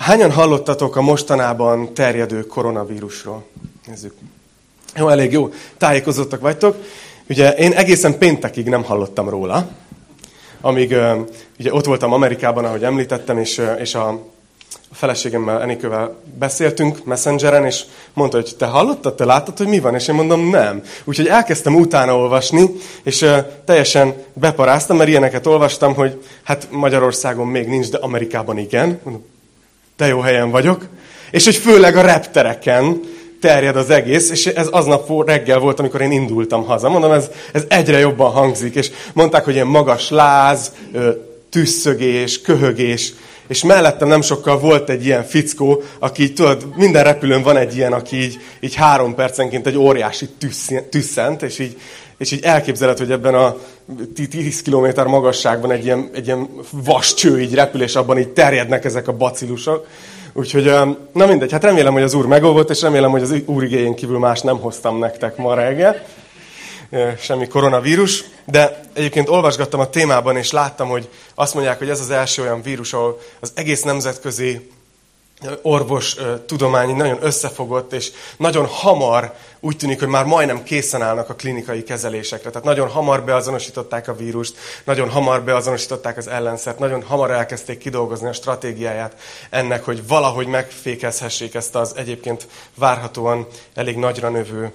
Hányan hallottatok a mostanában terjedő koronavírusról? Nézzük. Jó, elég jó. Tájékozottak vagytok. Ugye én egészen péntekig nem hallottam róla, amíg ugye ott voltam Amerikában, ahogy említettem, és, és a feleségemmel, Enikővel beszéltünk Messengeren, és mondta, hogy te hallottad, te láttad, hogy mi van? És én mondom, nem. Úgyhogy elkezdtem utána olvasni, és teljesen beparáztam, mert ilyeneket olvastam, hogy hát Magyarországon még nincs, de Amerikában igen. Mondom, te jó helyen vagyok. És hogy főleg a reptereken terjed az egész, és ez aznap reggel volt, amikor én indultam haza. Mondom, ez, ez egyre jobban hangzik, és mondták, hogy ilyen magas láz, tüsszögés, köhögés, és mellettem nem sokkal volt egy ilyen fickó, aki tudod, minden repülőn van egy ilyen, aki így, így három percenként egy óriási tüsszent, és így, és így elképzeled, hogy ebben a 10 kilométer magasságban egy ilyen, egy ilyen vas így repül, és abban így terjednek ezek a bacilusok. Úgyhogy, na mindegy, hát remélem, hogy az Úr megolvott, és remélem, hogy az Úr igényén kívül más nem hoztam nektek ma reggel. Semmi koronavírus. De egyébként olvasgattam a témában, és láttam, hogy azt mondják, hogy ez az első olyan vírus, ahol az egész nemzetközi orvos tudomány nagyon összefogott, és nagyon hamar úgy tűnik, hogy már majdnem készen állnak a klinikai kezelésekre. Tehát nagyon hamar beazonosították a vírust, nagyon hamar beazonosították az ellenszert, nagyon hamar elkezdték kidolgozni a stratégiáját ennek, hogy valahogy megfékezhessék ezt az egyébként várhatóan elég nagyra növő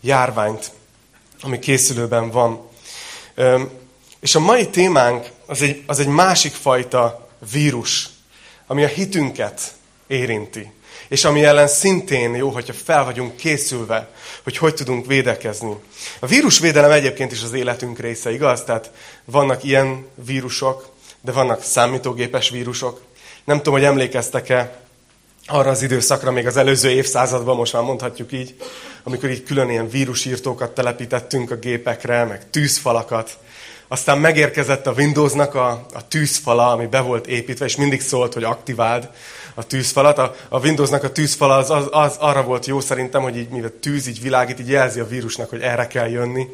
járványt, ami készülőben van. És a mai témánk az egy, az egy másik fajta vírus, ami a hitünket érinti. És ami ellen szintén jó, hogyha fel vagyunk készülve, hogy hogy tudunk védekezni. A vírusvédelem egyébként is az életünk része, igaz? Tehát vannak ilyen vírusok, de vannak számítógépes vírusok. Nem tudom, hogy emlékeztek-e arra az időszakra, még az előző évszázadban, most már mondhatjuk így, amikor így külön ilyen vírusírtókat telepítettünk a gépekre, meg tűzfalakat. Aztán megérkezett a Windowsnak a, a tűzfala, ami be volt építve, és mindig szólt, hogy aktiváld a tűzfalat. A, a Windowsnak a tűzfala az, az, az arra volt jó szerintem, hogy így, mivel tűz így világít, így jelzi a vírusnak, hogy erre kell jönni.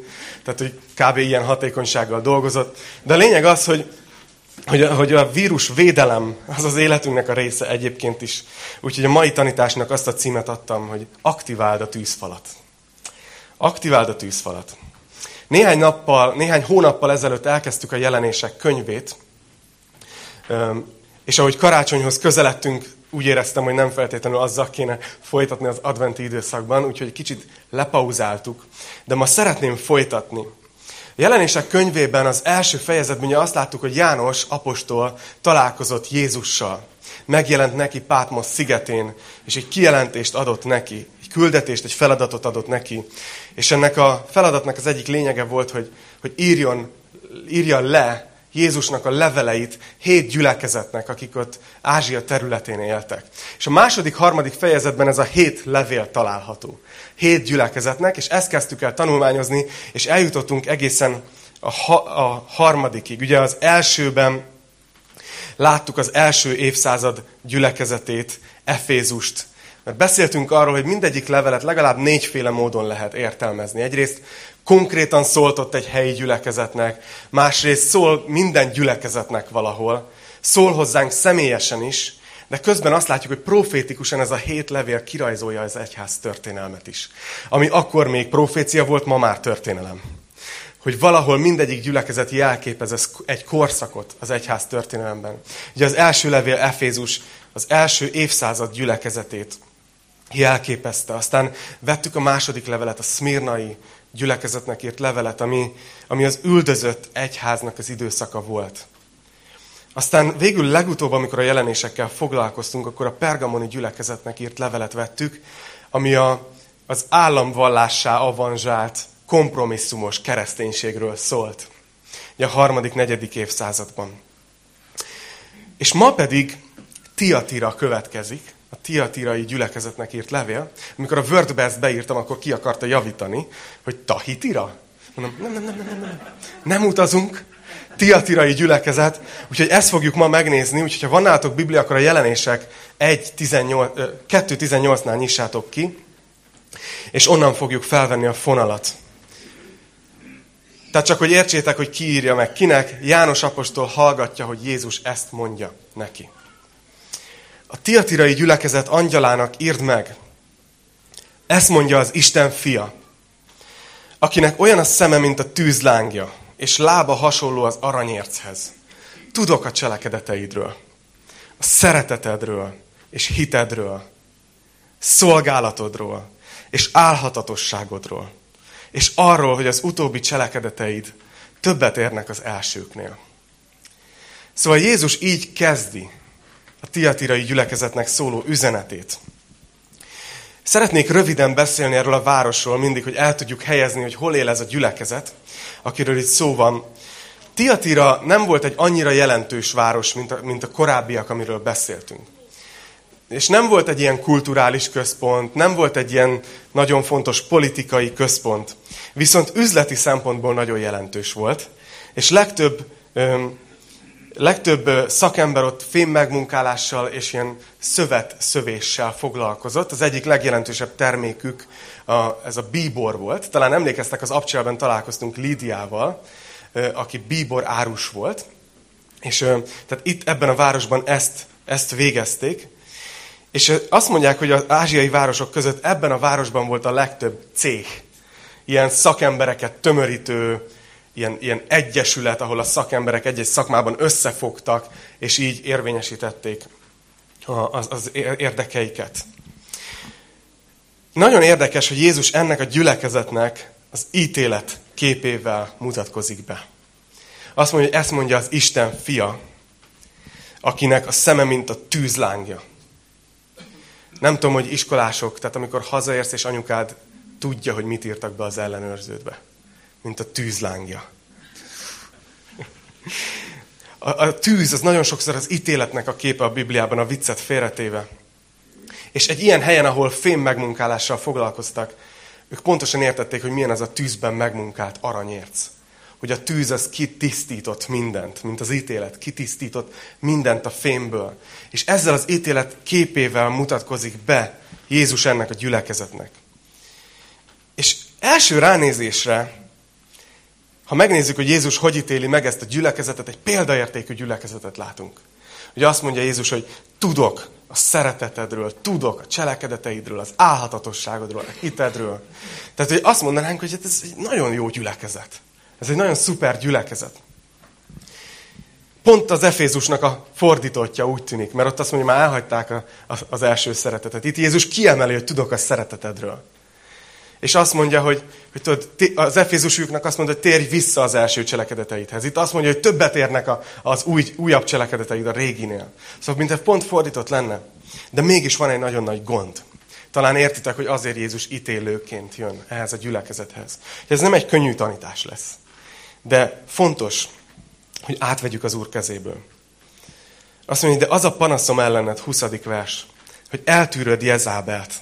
Tehát, hogy kb. ilyen hatékonysággal dolgozott. De a lényeg az, hogy, hogy, a, hogy a vírus védelem az az életünknek a része egyébként is. Úgyhogy a mai tanításnak azt a címet adtam, hogy aktiváld a tűzfalat. Aktiváld a tűzfalat. Néhány nappal, néhány hónappal ezelőtt elkezdtük a jelenések könyvét, és ahogy karácsonyhoz közeledtünk, úgy éreztem, hogy nem feltétlenül azzal kéne folytatni az adventi időszakban, úgyhogy kicsit lepauzáltuk. De ma szeretném folytatni. A jelenések könyvében az első fejezetben ugye azt láttuk, hogy János apostol találkozott Jézussal. Megjelent neki Pátmos szigetén, és egy kijelentést adott neki küldetést, egy feladatot adott neki. És ennek a feladatnak az egyik lényege volt, hogy, hogy írjon, írja le Jézusnak a leveleit hét gyülekezetnek, akik ott Ázsia területén éltek. És a második, harmadik fejezetben ez a hét levél található. Hét gyülekezetnek, és ezt kezdtük el tanulmányozni, és eljutottunk egészen a, ha, a harmadikig. Ugye az elsőben láttuk az első évszázad gyülekezetét, Efézust, mert beszéltünk arról, hogy mindegyik levelet legalább négyféle módon lehet értelmezni. Egyrészt konkrétan szóltott egy helyi gyülekezetnek, másrészt szól minden gyülekezetnek valahol, szól hozzánk személyesen is, de közben azt látjuk, hogy profétikusan ez a hét levél kirajzolja az egyház történelmet is. Ami akkor még profécia volt, ma már történelem. Hogy valahol mindegyik gyülekezet jelképez egy korszakot az egyház történelemben. Ugye az első levél Efézus az első évszázad gyülekezetét jelképezte. Aztán vettük a második levelet, a szmirnai gyülekezetnek írt levelet, ami, ami az üldözött egyháznak az időszaka volt. Aztán végül legutóbb, amikor a jelenésekkel foglalkoztunk, akkor a pergamoni gyülekezetnek írt levelet vettük, ami a, az államvallássá avanzsált, kompromisszumos kereszténységről szólt. Ugye a harmadik, negyedik évszázadban. És ma pedig Tiatira következik, a tiatirai gyülekezetnek írt levél. Amikor a Wordbe ezt beírtam, akkor ki akarta javítani, hogy Tahitira? Mondom, nem, nem, nem, nem, nem, nem. Nem utazunk. Tiatirai gyülekezet. Úgyhogy ezt fogjuk ma megnézni. Úgyhogy ha van nálatok Biblia, akkor a jelenések 2.18-nál nyissátok ki, és onnan fogjuk felvenni a fonalat. Tehát csak, hogy értsétek, hogy ki írja meg kinek, János apostol hallgatja, hogy Jézus ezt mondja neki. A tiatirai gyülekezet angyalának írd meg. Ezt mondja az Isten fia, akinek olyan a szeme, mint a tűzlángja, és lába hasonló az aranyérchez. Tudok a cselekedeteidről, a szeretetedről és hitedről, szolgálatodról és álhatatosságodról, és arról, hogy az utóbbi cselekedeteid többet érnek az elsőknél. Szóval Jézus így kezdi a tiatirai gyülekezetnek szóló üzenetét. Szeretnék röviden beszélni erről a városról mindig, hogy el tudjuk helyezni, hogy hol él ez a gyülekezet, akiről itt szó van. Tiatira nem volt egy annyira jelentős város, mint a, mint a korábbiak, amiről beszéltünk. És nem volt egy ilyen kulturális központ, nem volt egy ilyen nagyon fontos politikai központ. Viszont üzleti szempontból nagyon jelentős volt, és legtöbb legtöbb szakember ott fém megmunkálással és ilyen szövet szövéssel foglalkozott. Az egyik legjelentősebb termékük a, ez a bíbor volt. Talán emlékeztek, az Abcselben találkoztunk Lídiával, aki bíbor árus volt. És tehát itt ebben a városban ezt, ezt végezték. És azt mondják, hogy az ázsiai városok között ebben a városban volt a legtöbb cég. Ilyen szakembereket tömörítő, ilyen, ilyen egyesület, ahol a szakemberek egy-egy szakmában összefogtak, és így érvényesítették az, az érdekeiket. Nagyon érdekes, hogy Jézus ennek a gyülekezetnek az ítélet képével mutatkozik be. Azt mondja, hogy ezt mondja az Isten fia, akinek a szeme, mint a tűzlángja. Nem tudom, hogy iskolások, tehát amikor hazaérsz, és anyukád tudja, hogy mit írtak be az ellenőrződbe mint a tűzlángja. A, a tűz az nagyon sokszor az ítéletnek a képe a Bibliában, a viccet félretéve. És egy ilyen helyen, ahol fém megmunkálással foglalkoztak, ők pontosan értették, hogy milyen az a tűzben megmunkált aranyérc. Hogy a tűz az kitisztított mindent, mint az ítélet, kitisztított mindent a fémből. És ezzel az ítélet képével mutatkozik be Jézus ennek a gyülekezetnek. És első ránézésre ha megnézzük, hogy Jézus hogy ítéli meg ezt a gyülekezetet, egy példaértékű gyülekezetet látunk. Ugye azt mondja Jézus, hogy tudok a szeretetedről, tudok a cselekedeteidről, az álhatatosságodról, a hitedről. Tehát, hogy azt mondanánk, hogy hát ez egy nagyon jó gyülekezet. Ez egy nagyon szuper gyülekezet. Pont az Efézusnak a fordítottja úgy tűnik, mert ott azt mondja, már elhagyták a, a, az első szeretetet. Itt Jézus kiemeli, hogy tudok a szeretetedről. És azt mondja, hogy, hogy tudod, az Efézusjuknak azt mondja, hogy térj vissza az első cselekedeteidhez. Itt azt mondja, hogy többet érnek a, az új, újabb cselekedeteid a réginél. Szóval, mint egy pont fordított lenne. De mégis van egy nagyon nagy gond. Talán értitek, hogy azért Jézus ítélőként jön ehhez a gyülekezethez. Ez nem egy könnyű tanítás lesz. De fontos, hogy átvegyük az Úr kezéből. Azt mondja, de az a panaszom ellened, 20. vers, hogy eltűröd Jezábelt,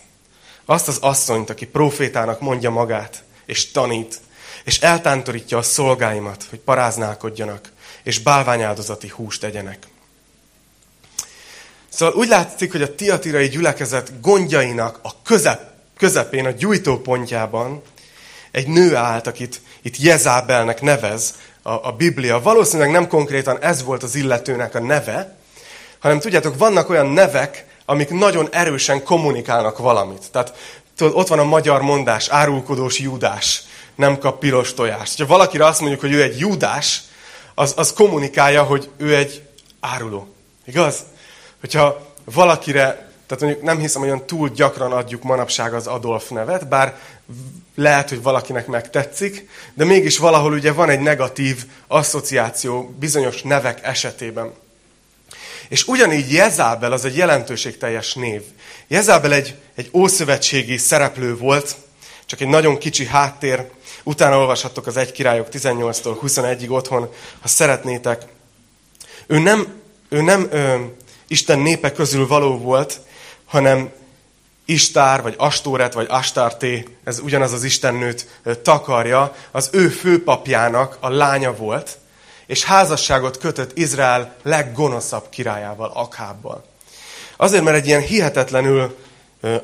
azt az asszonyt, aki profétának mondja magát, és tanít, és eltántorítja a szolgáimat, hogy paráználkodjanak, és bálványáldozati húst tegyenek. Szóval úgy látszik, hogy a tiatirai gyülekezet gondjainak a közep, közepén, a gyújtópontjában egy nő állt, akit itt Jezábelnek nevez a, a Biblia. Valószínűleg nem konkrétan ez volt az illetőnek a neve, hanem tudjátok, vannak olyan nevek, amik nagyon erősen kommunikálnak valamit. Tehát tudod, ott van a magyar mondás, árulkodós júdás, nem kap piros tojást. Ha valakire azt mondjuk, hogy ő egy júdás, az, az kommunikálja, hogy ő egy áruló. Igaz? Hogyha valakire, tehát mondjuk nem hiszem, hogy olyan túl gyakran adjuk manapság az Adolf nevet, bár lehet, hogy valakinek megtetszik, de mégis valahol ugye van egy negatív asszociáció bizonyos nevek esetében. És ugyanígy Jezábel az egy jelentőségteljes név. Jezábel egy, egy ószövetségi szereplő volt, csak egy nagyon kicsi háttér. Utána olvashattok az egy királyok 18-tól 21-ig otthon, ha szeretnétek. Ő nem, ő nem ö, Isten népe közül való volt, hanem Istár, vagy Astóret, vagy Astárté, ez ugyanaz az istennőt takarja, az ő főpapjának a lánya volt, és házasságot kötött Izrael leggonoszabb királyával, Akhábbal. Azért, mert egy ilyen hihetetlenül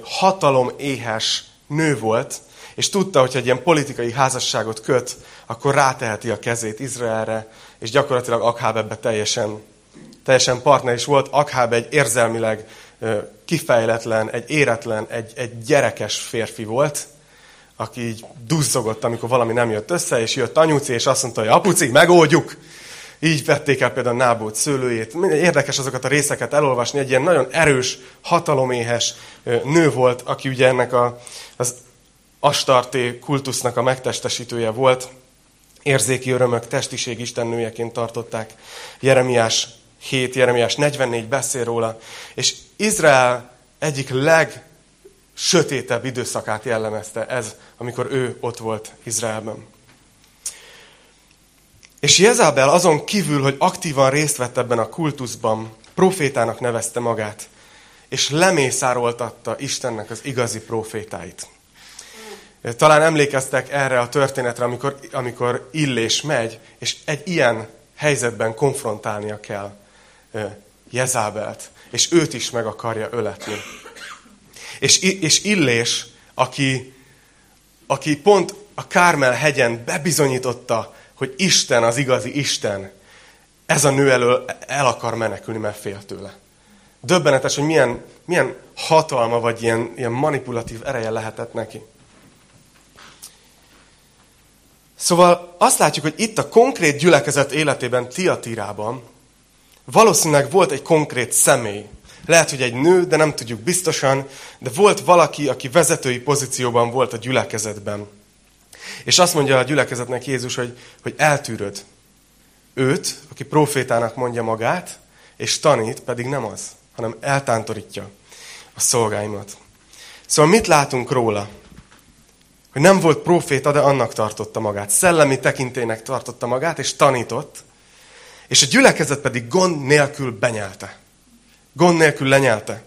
hatalom éhes nő volt, és tudta, hogy egy ilyen politikai házasságot köt, akkor ráteheti a kezét Izraelre, és gyakorlatilag Akháb ebbe teljesen, teljesen partner is volt. Akháb egy érzelmileg kifejletlen, egy éretlen, egy, egy gyerekes férfi volt, aki így duzzogott, amikor valami nem jött össze, és jött anyuci, és azt mondta, hogy apuci, megoldjuk. Így vették el például Nábót szőlőjét. Érdekes azokat a részeket elolvasni. Egy ilyen nagyon erős, hataloméhes nő volt, aki ugye ennek a, az Astarté kultusznak a megtestesítője volt. Érzéki örömök, testiség istennőjeként tartották. Jeremiás 7, Jeremiás 44 beszél róla. És Izrael egyik legsötétebb időszakát jellemezte ez, amikor ő ott volt Izraelben. És Jezabel azon kívül, hogy aktívan részt vett ebben a kultuszban, profétának nevezte magát, és lemészároltatta Istennek az igazi profétáit. Talán emlékeztek erre a történetre, amikor, amikor Illés megy, és egy ilyen helyzetben konfrontálnia kell Jezábelt, és őt is meg akarja öletni. És, és Illés, aki, aki pont a Kármel hegyen bebizonyította, hogy Isten az igazi Isten, ez a nő elől el akar menekülni, mert fél tőle. Döbbenetes, hogy milyen, milyen hatalma vagy ilyen, ilyen manipulatív ereje lehetett neki. Szóval azt látjuk, hogy itt a konkrét gyülekezet életében, Tiatírában, valószínűleg volt egy konkrét személy. Lehet, hogy egy nő, de nem tudjuk biztosan, de volt valaki, aki vezetői pozícióban volt a gyülekezetben. És azt mondja a gyülekezetnek Jézus, hogy, hogy eltűröd őt, aki profétának mondja magát, és tanít, pedig nem az, hanem eltántorítja a szolgáimat. Szóval mit látunk róla? Hogy nem volt proféta, de annak tartotta magát. Szellemi tekintének tartotta magát, és tanított. És a gyülekezet pedig gond nélkül benyelte. Gond nélkül lenyelte.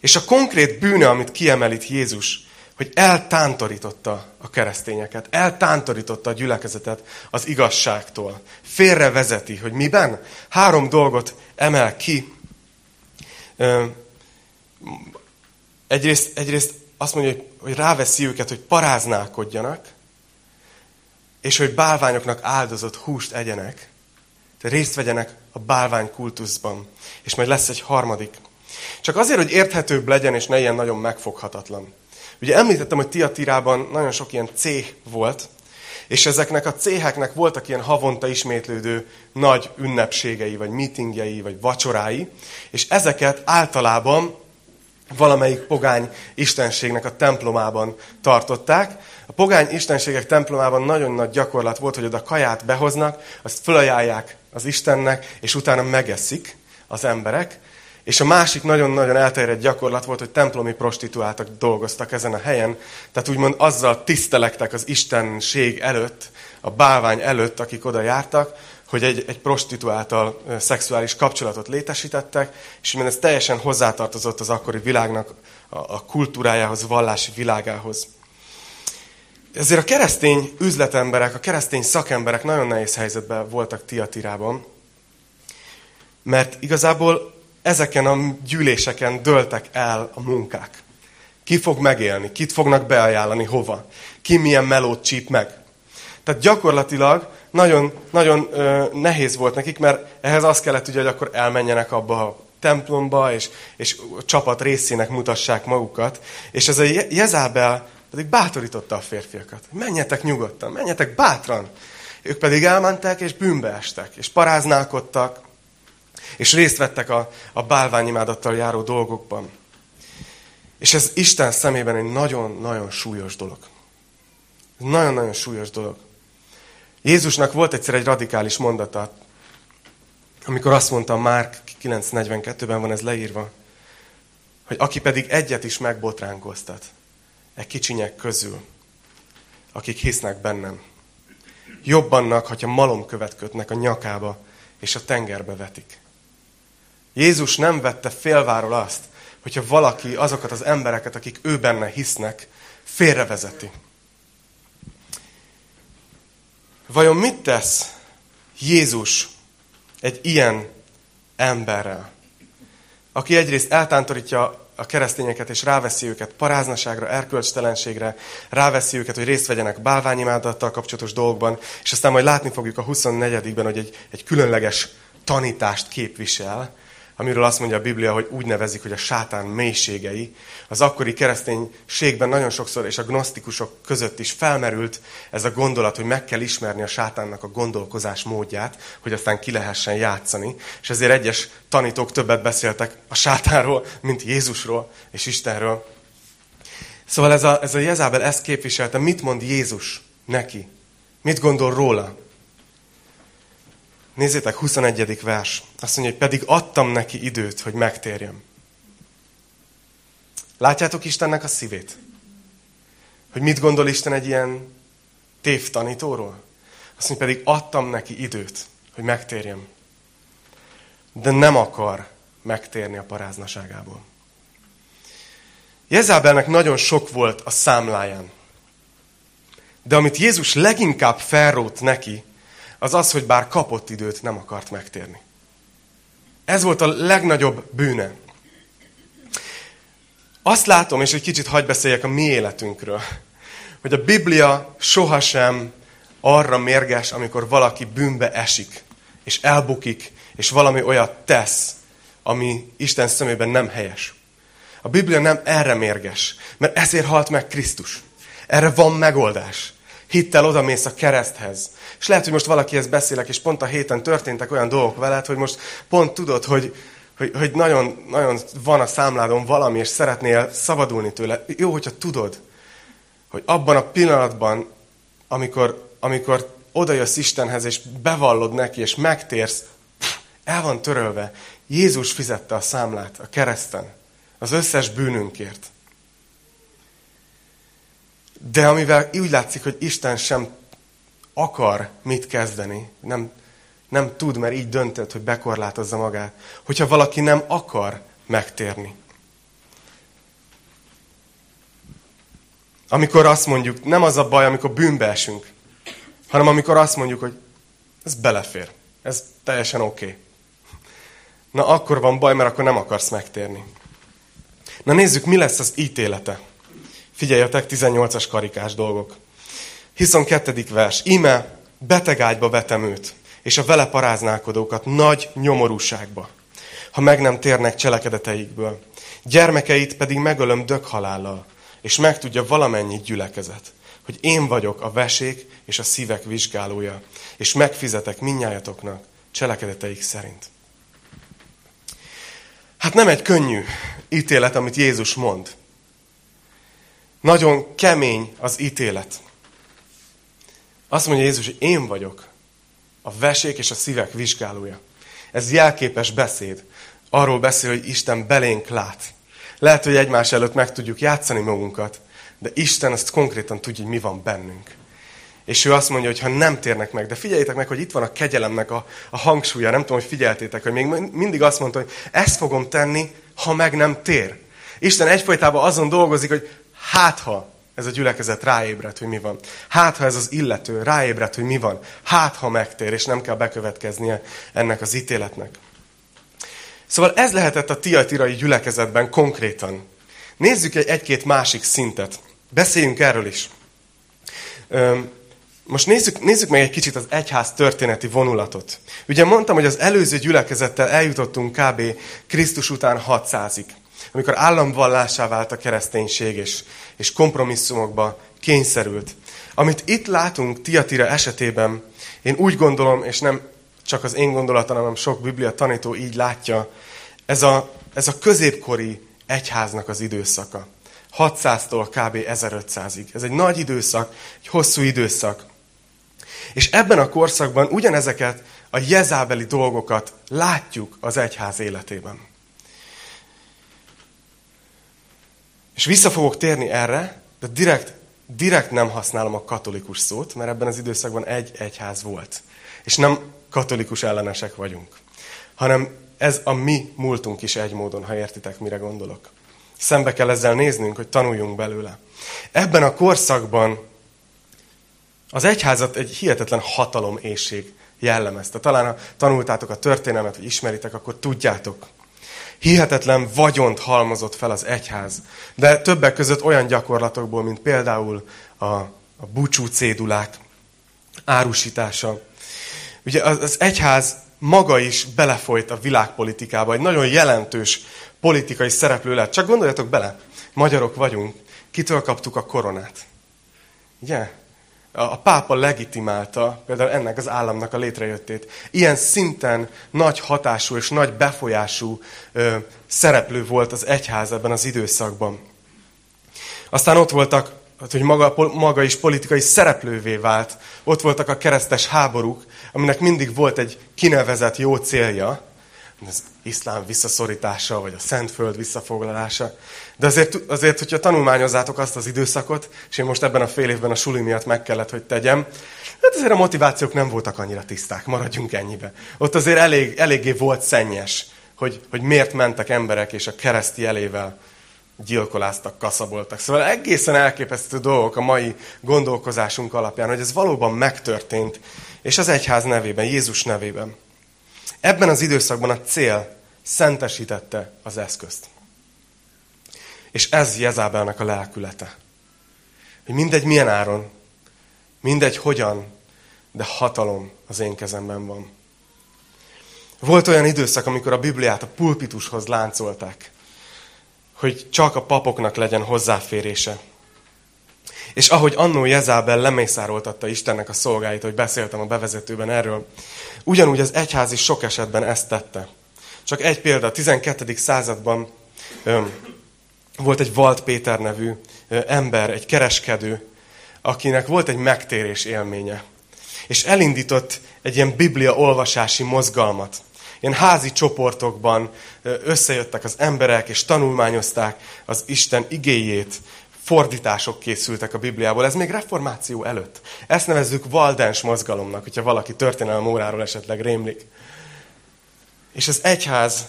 És a konkrét bűne, amit kiemelít Jézus, hogy eltántorította a keresztényeket, eltántorította a gyülekezetet az igazságtól. Félre vezeti, hogy miben? Három dolgot emel ki. Egyrészt, egyrészt azt mondja, hogy, hogy ráveszi őket, hogy paráználkodjanak, és hogy bálványoknak áldozott húst egyenek, tehát részt vegyenek a bálvány kultuszban. És majd lesz egy harmadik. Csak azért, hogy érthetőbb legyen, és ne ilyen nagyon megfoghatatlan. Ugye említettem, hogy Tiatirában nagyon sok ilyen céh volt, és ezeknek a céheknek voltak ilyen havonta ismétlődő nagy ünnepségei, vagy meetingjei, vagy vacsorái, és ezeket általában valamelyik pogány istenségnek a templomában tartották. A pogány istenségek templomában nagyon nagy gyakorlat volt, hogy oda kaját behoznak, azt fölajánlják az Istennek, és utána megeszik az emberek. És a másik nagyon-nagyon elterjedt gyakorlat volt, hogy templomi prostituáltak dolgoztak ezen a helyen, tehát úgymond azzal tisztelektek az istenség előtt, a bálvány előtt, akik oda jártak, hogy egy, egy prostituáltal szexuális kapcsolatot létesítettek, és mert ez teljesen hozzátartozott az akkori világnak a, a kultúrájához, vallási világához. Ezért a keresztény üzletemberek, a keresztény szakemberek nagyon nehéz helyzetben voltak Tiatirában, mert igazából ezeken a gyűléseken döltek el a munkák. Ki fog megélni, kit fognak beajánlani, hova, ki milyen melót csíp meg. Tehát gyakorlatilag nagyon, nagyon ö, nehéz volt nekik, mert ehhez az kellett, ugye, hogy akkor elmenjenek abba a templomba, és, és a csapat részének mutassák magukat. És ez a Jezábel pedig bátorította a férfiakat. Menjetek nyugodtan, menjetek bátran. Ők pedig elmentek, és bűnbe estek, és paráználkodtak, és részt vettek a, a bálványimádattal járó dolgokban. És ez Isten szemében egy nagyon-nagyon súlyos dolog. Nagyon-nagyon súlyos dolog. Jézusnak volt egyszer egy radikális mondata, amikor azt mondta, Márk 9.42-ben van ez leírva, hogy aki pedig egyet is megbotránkoztat, egy kicsinyek közül, akik hisznek bennem. Jobb annak, hogyha malomkövet kötnek a nyakába, és a tengerbe vetik. Jézus nem vette félváról azt, hogyha valaki azokat az embereket, akik ő benne hisznek, félrevezeti. Vajon mit tesz Jézus egy ilyen emberrel, aki egyrészt eltántorítja a keresztényeket, és ráveszi őket paráznaságra, erkölcstelenségre, ráveszi őket, hogy részt vegyenek bálványimádattal kapcsolatos dolgokban, és aztán majd látni fogjuk a 24-ben, hogy egy, egy különleges tanítást képvisel, amiről azt mondja a Biblia, hogy úgy nevezik, hogy a sátán mélységei, az akkori kereszténységben nagyon sokszor, és a gnosztikusok között is felmerült ez a gondolat, hogy meg kell ismerni a sátánnak a gondolkozás módját, hogy aztán ki lehessen játszani. És ezért egyes tanítók többet beszéltek a sátánról, mint Jézusról és Istenről. Szóval ez a, ez a Jezábel ezt képviselte. Mit mond Jézus neki? Mit gondol róla? Nézzétek, 21. vers. Azt mondja, hogy pedig adtam neki időt, hogy megtérjem. Látjátok Istennek a szívét? Hogy mit gondol Isten egy ilyen tévtanítóról? Azt mondja, pedig adtam neki időt, hogy megtérjem. De nem akar megtérni a paráznaságából. Jezábelnek nagyon sok volt a számláján. De amit Jézus leginkább felrót neki, az az, hogy bár kapott időt, nem akart megtérni. Ez volt a legnagyobb bűne. Azt látom, és egy kicsit hagy beszéljek a mi életünkről, hogy a Biblia sohasem arra mérges, amikor valaki bűnbe esik, és elbukik, és valami olyat tesz, ami Isten szemében nem helyes. A Biblia nem erre mérges, mert ezért halt meg Krisztus. Erre van megoldás hittel odamész a kereszthez. És lehet, hogy most valakihez beszélek, és pont a héten történtek olyan dolgok veled, hogy most pont tudod, hogy, hogy, hogy nagyon, nagyon van a számládon valami, és szeretnél szabadulni tőle. Jó, hogyha tudod, hogy abban a pillanatban, amikor, amikor odajössz Istenhez, és bevallod neki, és megtérsz, el van törölve. Jézus fizette a számlát a kereszten, az összes bűnünkért. De amivel úgy látszik, hogy Isten sem akar mit kezdeni, nem, nem tud, mert így döntött, hogy bekorlátozza magát, hogyha valaki nem akar megtérni. Amikor azt mondjuk, nem az a baj, amikor bűnbe esünk, hanem amikor azt mondjuk, hogy ez belefér, ez teljesen oké. Okay. Na akkor van baj, mert akkor nem akarsz megtérni. Na nézzük, mi lesz az ítélete. Figyeljetek, 18-as karikás dolgok. 22. vers. Ime betegágyba vetem őt, és a vele paráználkodókat nagy nyomorúságba, ha meg nem térnek cselekedeteikből. Gyermekeit pedig megölöm döghalállal, és megtudja valamennyi gyülekezet, hogy én vagyok a vesék és a szívek vizsgálója, és megfizetek minnyájatoknak cselekedeteik szerint. Hát nem egy könnyű ítélet, amit Jézus mond. Nagyon kemény az ítélet. Azt mondja Jézus, hogy én vagyok a vesék és a szívek vizsgálója. Ez jelképes beszéd. Arról beszél, hogy Isten belénk lát. Lehet, hogy egymás előtt meg tudjuk játszani magunkat, de Isten azt konkrétan tudja, hogy mi van bennünk. És ő azt mondja, hogy ha nem térnek meg, de figyeljétek meg, hogy itt van a kegyelemnek a, a hangsúlya, nem tudom, hogy figyeltétek, hogy még mindig azt mondta, hogy ezt fogom tenni, ha meg nem tér. Isten egyfolytában azon dolgozik, hogy Hát, ha ez a gyülekezet ráébred, hogy mi van. Hát, ha ez az illető ráébred, hogy mi van. Hát, ha megtér, és nem kell bekövetkeznie ennek az ítéletnek. Szóval ez lehetett a tiatirai gyülekezetben konkrétan. Nézzük egy-két másik szintet. Beszéljünk erről is. Most nézzük, nézzük meg egy kicsit az egyház történeti vonulatot. Ugye mondtam, hogy az előző gyülekezettel eljutottunk kb. Krisztus után 600-ig amikor államvallásá vált a kereszténység, és, és kompromisszumokba kényszerült. Amit itt látunk Tiatira esetében, én úgy gondolom, és nem csak az én gondolatom, hanem sok biblia tanító így látja, ez a, ez a középkori egyháznak az időszaka. 600-tól kb. 1500-ig. Ez egy nagy időszak, egy hosszú időszak. És ebben a korszakban ugyanezeket a jezábeli dolgokat látjuk az egyház életében. És vissza fogok térni erre, de direkt, direkt nem használom a katolikus szót, mert ebben az időszakban egy egyház volt. És nem katolikus ellenesek vagyunk, hanem ez a mi múltunk is egy módon, ha értitek, mire gondolok. Szembe kell ezzel néznünk, hogy tanuljunk belőle. Ebben a korszakban az egyházat egy hihetetlen hatalomészség jellemezte. Talán ha tanultátok a történelmet, vagy ismeritek, akkor tudjátok, hihetetlen vagyont halmozott fel az egyház. De többek között olyan gyakorlatokból, mint például a, a búcsú cédulák árusítása. Ugye az, az egyház maga is belefolyt a világpolitikába, egy nagyon jelentős politikai szereplő lett. Csak gondoljatok bele, magyarok vagyunk, kitől kaptuk a koronát? Ugye? A pápa legitimálta például ennek az államnak a létrejöttét. Ilyen szinten nagy hatású és nagy befolyású ö, szereplő volt az egyház ebben az időszakban. Aztán ott voltak, hát, hogy maga, maga is politikai szereplővé vált. Ott voltak a keresztes háborúk, aminek mindig volt egy kinevezett jó célja, az iszlám visszaszorítása, vagy a Szentföld visszafoglalása. De azért, azért, hogyha tanulmányozzátok azt az időszakot, és én most ebben a fél évben a suli miatt meg kellett, hogy tegyem, hát azért a motivációk nem voltak annyira tiszták, maradjunk ennyibe. Ott azért elég, eléggé volt szennyes, hogy, hogy miért mentek emberek, és a kereszti elével gyilkoláztak, kaszaboltak. Szóval egészen elképesztő dolgok a mai gondolkozásunk alapján, hogy ez valóban megtörtént, és az egyház nevében, Jézus nevében. Ebben az időszakban a cél szentesítette az eszközt. És ez Jezábelnek a lelkülete. Hogy mindegy milyen áron, mindegy hogyan, de hatalom az én kezemben van. Volt olyan időszak, amikor a Bibliát a pulpitushoz láncolták, hogy csak a papoknak legyen hozzáférése. És ahogy annó Jezábel lemészároltatta Istennek a szolgáit, hogy beszéltem a bevezetőben erről, ugyanúgy az egyház is sok esetben ezt tette. Csak egy példa, a 12. században ö, volt egy Walt Péter nevű ö, ember, egy kereskedő, akinek volt egy megtérés élménye. És elindított egy ilyen biblia olvasási mozgalmat. Ilyen házi csoportokban összejöttek az emberek, és tanulmányozták az Isten igéjét, fordítások készültek a Bibliából. Ez még reformáció előtt. Ezt nevezzük Valdens mozgalomnak, hogyha valaki történelem óráról esetleg rémlik. És az egyház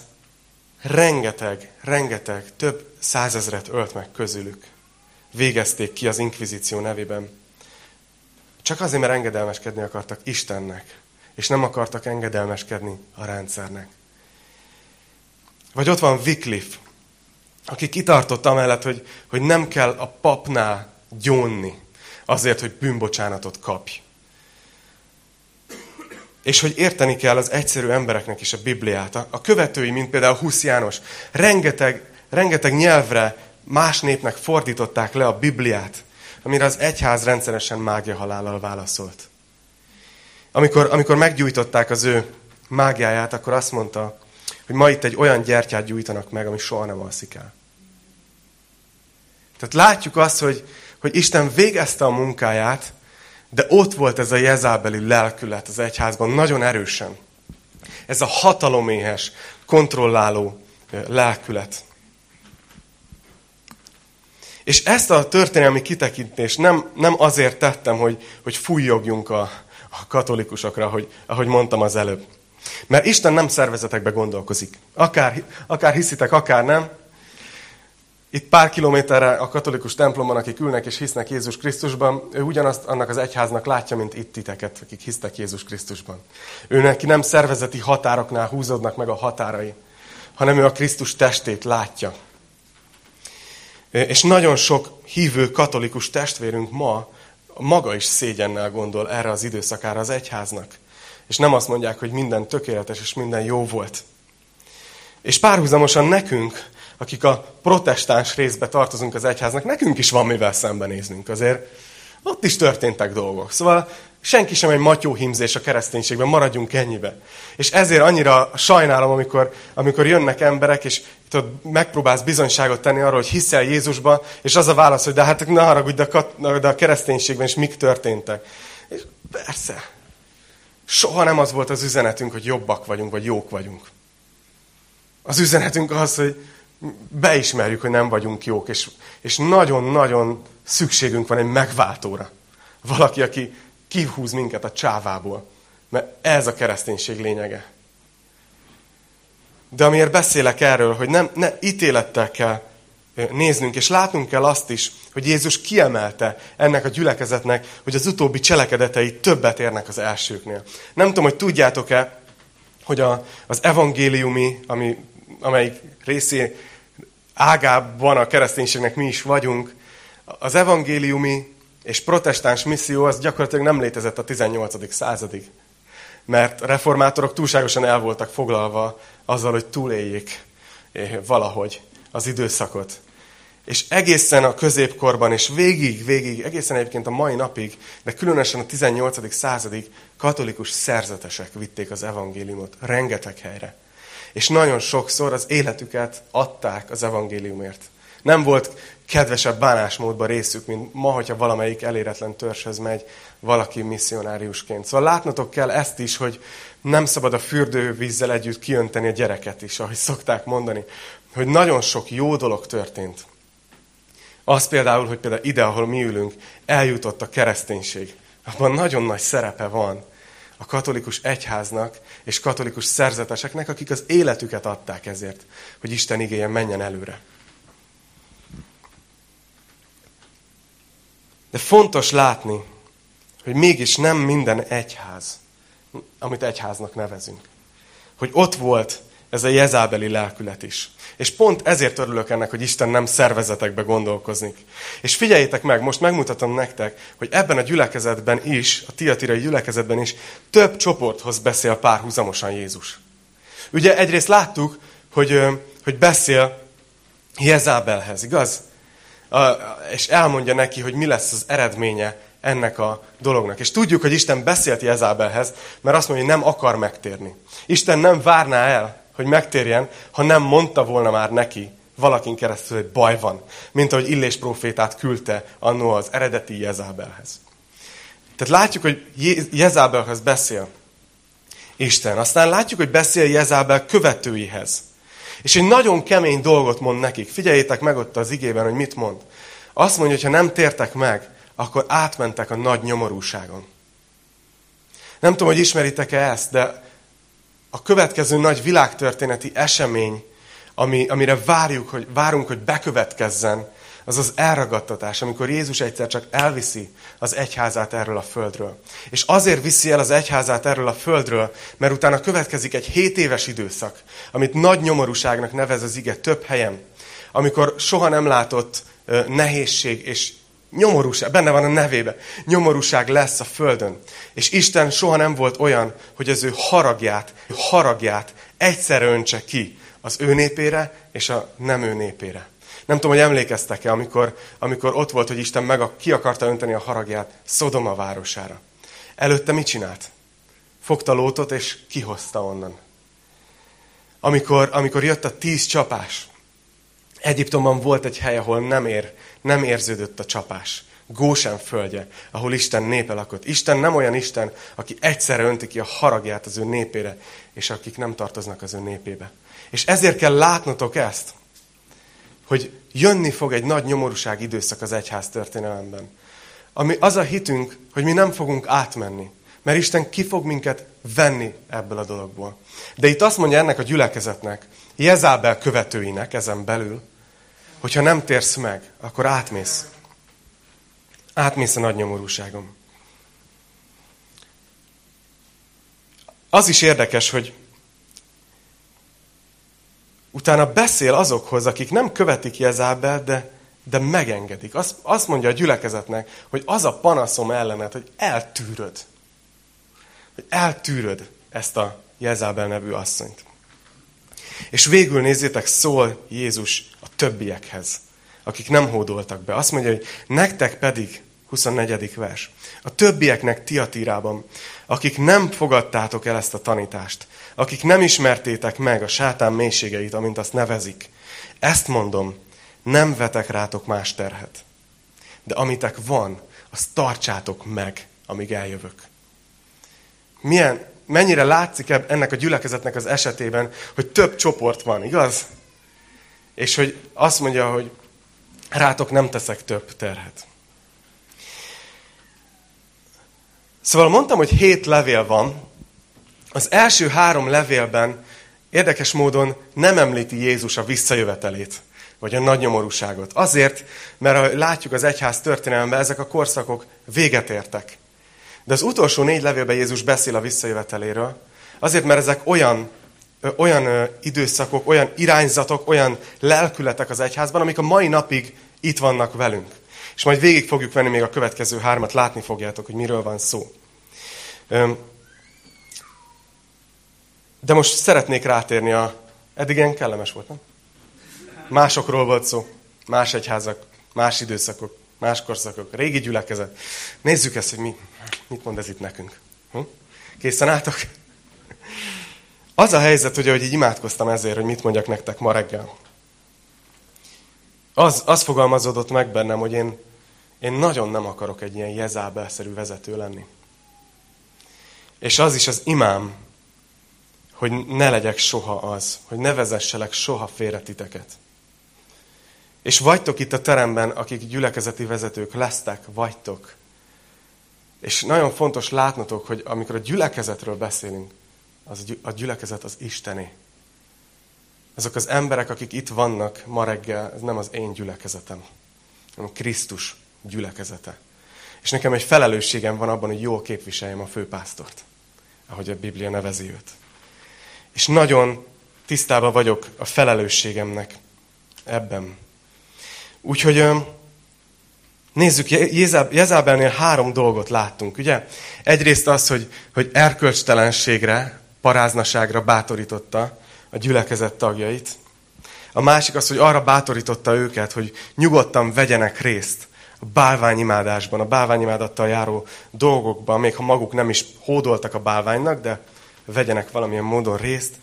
rengeteg, rengeteg, több százezret ölt meg közülük. Végezték ki az inkvizíció nevében. Csak azért, mert engedelmeskedni akartak Istennek, és nem akartak engedelmeskedni a rendszernek. Vagy ott van Wycliffe, aki kitartott amellett, hogy, hogy nem kell a papnál gyónni azért, hogy bűnbocsánatot kapj. És hogy érteni kell az egyszerű embereknek is a Bibliát. A, a követői, mint például Husz János, rengeteg, rengeteg nyelvre más népnek fordították le a Bibliát, amire az egyház rendszeresen mágia halállal válaszolt. Amikor, amikor meggyújtották az ő mágiáját, akkor azt mondta, hogy ma itt egy olyan gyertyát gyújtanak meg, ami soha nem alszik el. Tehát látjuk azt, hogy, hogy Isten végezte a munkáját, de ott volt ez a jezábeli lelkület az egyházban nagyon erősen. Ez a hataloméhes, kontrolláló lelkület. És ezt a történelmi kitekintést nem, nem azért tettem, hogy, hogy fújjogjunk a, a katolikusokra, hogy, ahogy mondtam az előbb. Mert Isten nem szervezetekbe gondolkozik. Akár, akár hiszitek, akár nem. Itt pár kilométerre a katolikus templomban, akik ülnek és hisznek Jézus Krisztusban, ő ugyanazt annak az egyháznak látja, mint itt titeket, akik hisztek Jézus Krisztusban. Ő neki nem szervezeti határoknál húzódnak meg a határai, hanem ő a Krisztus testét látja. És nagyon sok hívő katolikus testvérünk ma maga is szégyennel gondol erre az időszakára az egyháznak. És nem azt mondják, hogy minden tökéletes és minden jó volt. És párhuzamosan nekünk, akik a protestáns részbe tartozunk az egyháznak, nekünk is van mivel szembenéznünk. Azért ott is történtek dolgok. Szóval senki sem egy matyó himzés a kereszténységben, maradjunk ennyibe. És ezért annyira sajnálom, amikor, amikor jönnek emberek, és tudod, megpróbálsz bizonyságot tenni arról, hogy hiszel Jézusba, és az a válasz, hogy de hát ne haragudj, de a, de a kereszténységben is mik történtek. És persze, soha nem az volt az üzenetünk, hogy jobbak vagyunk, vagy jók vagyunk. Az üzenetünk az, hogy beismerjük, hogy nem vagyunk jók, és, és nagyon-nagyon szükségünk van egy megváltóra. Valaki, aki kihúz minket a csávából. Mert ez a kereszténység lényege. De amiért beszélek erről, hogy nem, ne ítélettel kell néznünk, és látnunk kell azt is, hogy Jézus kiemelte ennek a gyülekezetnek, hogy az utóbbi cselekedetei többet érnek az elsőknél. Nem tudom, hogy tudjátok-e, hogy a, az evangéliumi, ami, amelyik részé ágában a kereszténységnek mi is vagyunk, az evangéliumi és protestáns misszió az gyakorlatilag nem létezett a 18. századig. mert reformátorok túlságosan el voltak foglalva azzal, hogy túléljék eh, valahogy az időszakot. És egészen a középkorban, és végig, végig, egészen egyébként a mai napig, de különösen a 18. századig katolikus szerzetesek vitték az evangéliumot rengeteg helyre. És nagyon sokszor az életüket adták az evangéliumért. Nem volt kedvesebb bánásmódba részük, mint ma, hogyha valamelyik eléretlen törzshez megy valaki misszionáriusként. Szóval látnotok kell ezt is, hogy nem szabad a fürdővízzel együtt kiönteni a gyereket is, ahogy szokták mondani, hogy nagyon sok jó dolog történt. Az például, hogy például ide, ahol mi ülünk, eljutott a kereszténység. Abban nagyon nagy szerepe van a katolikus egyháznak és katolikus szerzeteseknek, akik az életüket adták ezért, hogy Isten igéje menjen előre. De fontos látni, hogy mégis nem minden egyház, amit egyháznak nevezünk. Hogy ott volt ez a jezábeli lelkület is. És pont ezért örülök ennek, hogy Isten nem szervezetekbe gondolkozik. És figyeljétek meg, most megmutatom nektek, hogy ebben a gyülekezetben is, a tiatirai gyülekezetben is több csoporthoz beszél párhuzamosan Jézus. Ugye egyrészt láttuk, hogy, hogy beszél Jezábelhez, igaz? És elmondja neki, hogy mi lesz az eredménye ennek a dolognak. És tudjuk, hogy Isten beszélt Jezábelhez, mert azt mondja, hogy nem akar megtérni. Isten nem várná el, hogy megtérjen, ha nem mondta volna már neki valakin keresztül, hogy baj van. Mint ahogy Illés profétát küldte annó az eredeti Jezábelhez. Tehát látjuk, hogy Jezábelhez beszél Isten. Aztán látjuk, hogy beszél Jezábel követőihez. És egy nagyon kemény dolgot mond nekik. Figyeljétek meg ott az igében, hogy mit mond. Azt mondja, hogy ha nem tértek meg, akkor átmentek a nagy nyomorúságon. Nem tudom, hogy ismeritek-e ezt, de a következő nagy világtörténeti esemény, ami, amire várjuk, hogy, várunk, hogy bekövetkezzen, az az elragadtatás, amikor Jézus egyszer csak elviszi az egyházát erről a földről. És azért viszi el az egyházát erről a földről, mert utána következik egy 7 éves időszak, amit nagy nyomorúságnak nevez az ige több helyen, amikor soha nem látott nehézség és Nyomorúság, benne van a nevébe. Nyomorúság lesz a földön. És Isten soha nem volt olyan, hogy az ő haragját, haragját egyszer öntse ki az ő népére és a nem ő népére. Nem tudom, hogy emlékeztek-e, amikor, amikor ott volt, hogy Isten meg a, ki akarta önteni a haragját Szodoma városára. Előtte mit csinált? Fogta Lótot és kihozta onnan. Amikor, amikor jött a tíz csapás, Egyiptomban volt egy hely, ahol nem, ér, nem érződött a csapás. Gósen földje, ahol Isten népe lakott. Isten nem olyan Isten, aki egyszerre önti ki a haragját az ő népére, és akik nem tartoznak az ő népébe. És ezért kell látnotok ezt, hogy jönni fog egy nagy nyomorúság időszak az egyház történelemben. Ami az a hitünk, hogy mi nem fogunk átmenni, mert Isten ki fog minket venni ebből a dologból. De itt azt mondja ennek a gyülekezetnek, Jezábel követőinek ezen belül, hogyha nem térsz meg, akkor átmész. Átmész a nagy nyomorúságom. Az is érdekes, hogy utána beszél azokhoz, akik nem követik Jezábel, de, de megengedik. Azt, azt mondja a gyülekezetnek, hogy az a panaszom ellenet, hogy eltűröd. Hogy eltűröd ezt a Jezábel nevű asszonyt. És végül nézzétek, szól Jézus a többiekhez, akik nem hódoltak be. Azt mondja, hogy nektek pedig, 24. vers, a többieknek Tiatírában, akik nem fogadtátok el ezt a tanítást, akik nem ismertétek meg a sátán mélységeit, amint azt nevezik, ezt mondom, nem vetek rátok más terhet. De amitek van, azt tartsátok meg, amíg eljövök. Milyen mennyire látszik ennek a gyülekezetnek az esetében, hogy több csoport van, igaz? És hogy azt mondja, hogy rátok nem teszek több terhet. Szóval mondtam, hogy hét levél van. Az első három levélben érdekes módon nem említi Jézus a visszajövetelét, vagy a nagy nyomorúságot. Azért, mert ha látjuk az egyház történelemben, ezek a korszakok véget értek. De az utolsó négy levélben Jézus beszél a visszajöveteléről, azért, mert ezek olyan, olyan időszakok, olyan irányzatok, olyan lelkületek az egyházban, amik a mai napig itt vannak velünk. És majd végig fogjuk venni még a következő hármat, látni fogjátok, hogy miről van szó. De most szeretnék rátérni a... Eddig ilyen kellemes volt, nem? Másokról volt szó. Más egyházak, más időszakok, más korszakok, régi gyülekezet. Nézzük ezt, hogy mi, mit mond ez itt nekünk. Hm? Készen álltok? Az a helyzet, hogy ahogy így imádkoztam ezért, hogy mit mondjak nektek ma reggel. Az, az fogalmazódott meg bennem, hogy én, én nagyon nem akarok egy ilyen jezábelszerű vezető lenni. És az is az imám, hogy ne legyek soha az, hogy ne vezesselek soha félre titeket. És vagytok itt a teremben, akik gyülekezeti vezetők lesztek, vagytok. És nagyon fontos látnotok, hogy amikor a gyülekezetről beszélünk, az a gyülekezet az Istené. Azok az emberek, akik itt vannak ma reggel, ez nem az én gyülekezetem, hanem Krisztus gyülekezete. És nekem egy felelősségem van abban, hogy jól képviseljem a főpásztort, ahogy a Biblia nevezi őt. És nagyon tisztában vagyok a felelősségemnek ebben. Úgyhogy nézzük, Jezábelnél három dolgot láttunk, ugye? Egyrészt az, hogy, hogy erkölcstelenségre, paráznaságra bátorította a gyülekezet tagjait. A másik az, hogy arra bátorította őket, hogy nyugodtan vegyenek részt a bálványimádásban, a bálványimádattal járó dolgokban, még ha maguk nem is hódoltak a bálványnak, de vegyenek valamilyen módon részt,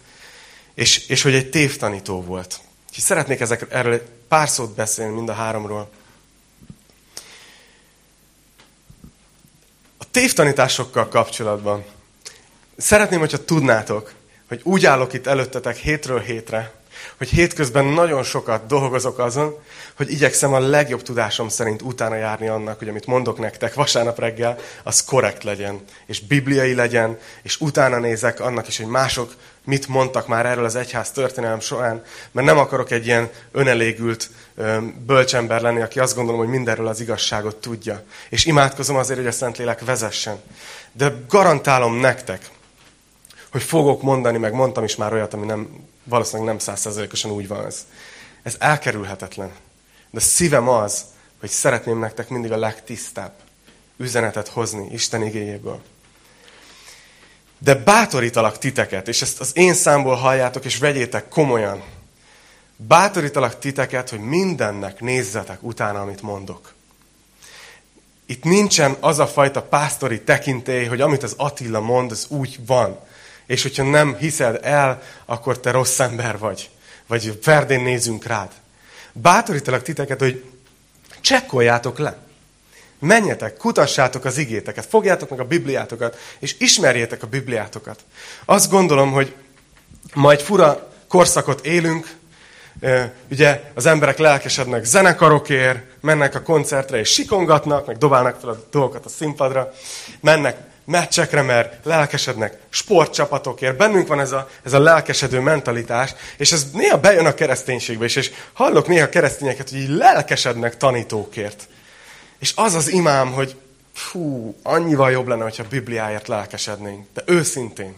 és, és hogy egy tévtanító volt. Úgyhogy szeretnék ezek, erről pár szót beszélni mind a háromról. A tévtanításokkal kapcsolatban. Szeretném, hogyha tudnátok, hogy úgy állok itt előttetek hétről hétre, hogy hétközben nagyon sokat dolgozok azon, hogy igyekszem a legjobb tudásom szerint utána járni annak, hogy amit mondok nektek vasárnap reggel, az korrekt legyen, és bibliai legyen, és utána nézek annak is, hogy mások mit mondtak már erről az egyház történelem során, mert nem akarok egy ilyen önelégült bölcsember lenni, aki azt gondolom, hogy mindenről az igazságot tudja. És imádkozom azért, hogy a Szentlélek vezessen. De garantálom nektek, hogy fogok mondani, meg mondtam is már olyat, ami nem, valószínűleg nem százszerzalékosan úgy van ez. Ez elkerülhetetlen. De szívem az, hogy szeretném nektek mindig a legtisztább üzenetet hozni Isten igényéből. De bátorítalak titeket, és ezt az én számból halljátok, és vegyétek komolyan. Bátorítalak titeket, hogy mindennek nézzetek utána, amit mondok. Itt nincsen az a fajta pásztori tekintély, hogy amit az Attila mond, az úgy van. És hogyha nem hiszed el, akkor te rossz ember vagy. Vagy ferdén nézünk rád. Bátorítalak titeket, hogy csekkoljátok le. Menjetek, kutassátok az igéteket, fogjátok meg a Bibliátokat, és ismerjétek a Bibliátokat. Azt gondolom, hogy ma egy fura korszakot élünk, ugye az emberek lelkesednek zenekarokért, mennek a koncertre és sikongatnak, meg dobálnak fel a dolgokat a színpadra, mennek meccsekre, mert lelkesednek sportcsapatokért. Bennünk van ez a, ez a lelkesedő mentalitás, és ez néha bejön a kereszténységbe is, és hallok néha keresztényeket, hogy így lelkesednek tanítókért. És az az imám, hogy fú, annyival jobb lenne, hogyha Bibliáért lelkesednénk. De őszintén.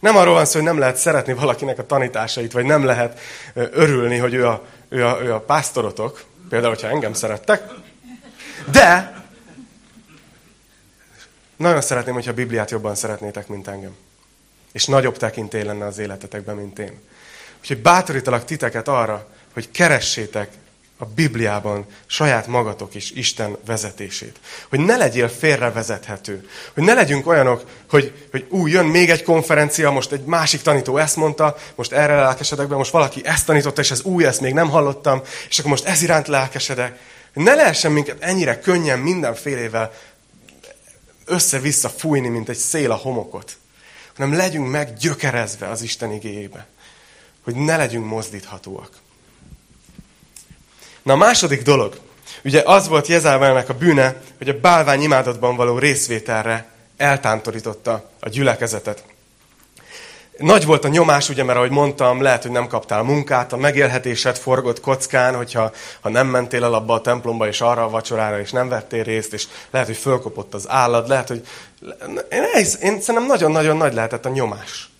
Nem arról van szó, hogy nem lehet szeretni valakinek a tanításait, vagy nem lehet örülni, hogy ő a, ő a, ő a pásztorotok. Például, hogyha engem szerettek. De nagyon szeretném, hogyha a Bibliát jobban szeretnétek, mint engem. És nagyobb tekintély lenne az életetekben, mint én. Úgyhogy bátorítalak titeket arra, hogy keressétek a Bibliában saját magatok is Isten vezetését. Hogy ne legyél félrevezethető. Hogy ne legyünk olyanok, hogy, hogy ú, jön még egy konferencia, most egy másik tanító ezt mondta, most erre lelkesedek be, most valaki ezt tanította, és ez új, ezt még nem hallottam, és akkor most ez iránt lelkesedek. Ne lehessen minket ennyire könnyen mindenfélével össze-vissza fújni, mint egy szél a homokot, hanem legyünk meggyökerezve az Isten igéjébe, hogy ne legyünk mozdíthatóak. Na a második dolog, ugye az volt Jezávelnek a bűne, hogy a bálvány imádatban való részvételre eltántorította a gyülekezetet. Nagy volt a nyomás, ugye, mert ahogy mondtam, lehet, hogy nem kaptál munkát, a megélhetésed forgott kockán, hogyha ha nem mentél el abba a templomba, és arra a vacsorára, és nem vettél részt, és lehet, hogy fölkopott az állad, lehet, hogy... Én, én szerintem nagyon-nagyon nagy lehetett a nyomás.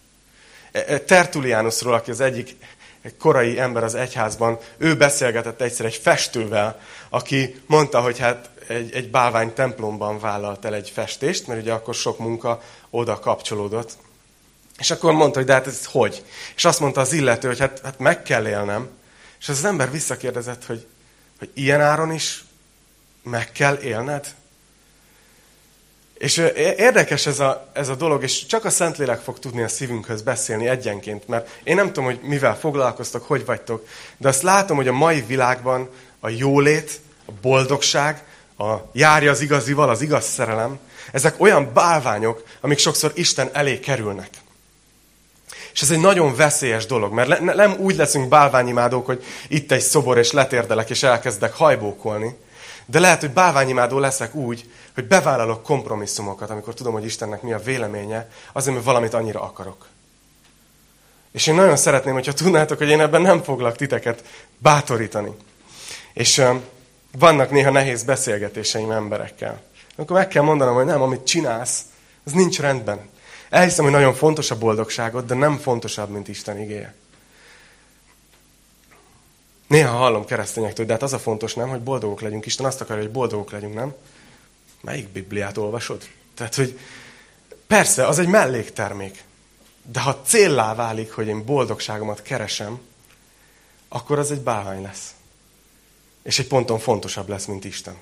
E, e, Tertulianusról, aki az egyik korai ember az egyházban, ő beszélgetett egyszer egy festővel, aki mondta, hogy hát egy, egy bálvány templomban vállalt el egy festést, mert ugye akkor sok munka oda kapcsolódott. És akkor mondta, hogy de hát ez hogy? És azt mondta az illető, hogy hát, hát meg kell élnem. És az, ember visszakérdezett, hogy, hogy ilyen áron is meg kell élned? És érdekes ez a, ez a dolog, és csak a Szentlélek fog tudni a szívünkhöz beszélni egyenként, mert én nem tudom, hogy mivel foglalkoztok, hogy vagytok, de azt látom, hogy a mai világban a jólét, a boldogság, a járja az igazival, az igaz szerelem, ezek olyan bálványok, amik sokszor Isten elé kerülnek. És ez egy nagyon veszélyes dolog, mert nem úgy leszünk bálványimádók, hogy itt egy szobor, és letérdelek, és elkezdek hajbókolni, de lehet, hogy bálványimádó leszek úgy, hogy bevállalok kompromisszumokat, amikor tudom, hogy Istennek mi a véleménye, azért, mert valamit annyira akarok. És én nagyon szeretném, hogyha tudnátok, hogy én ebben nem foglak titeket bátorítani. És uh, vannak néha nehéz beszélgetéseim emberekkel. Akkor meg kell mondanom, hogy nem, amit csinálsz, az nincs rendben. Elhiszem, hogy nagyon fontos a boldogságot, de nem fontosabb, mint Isten igéje. Néha hallom keresztényektől, de hát az a fontos, nem, hogy boldogok legyünk. Isten azt akarja, hogy boldogok legyünk, nem? Melyik Bibliát olvasod? Tehát, hogy persze, az egy melléktermék. De ha céllá válik, hogy én boldogságomat keresem, akkor az egy bálvány lesz. És egy ponton fontosabb lesz, mint Isten.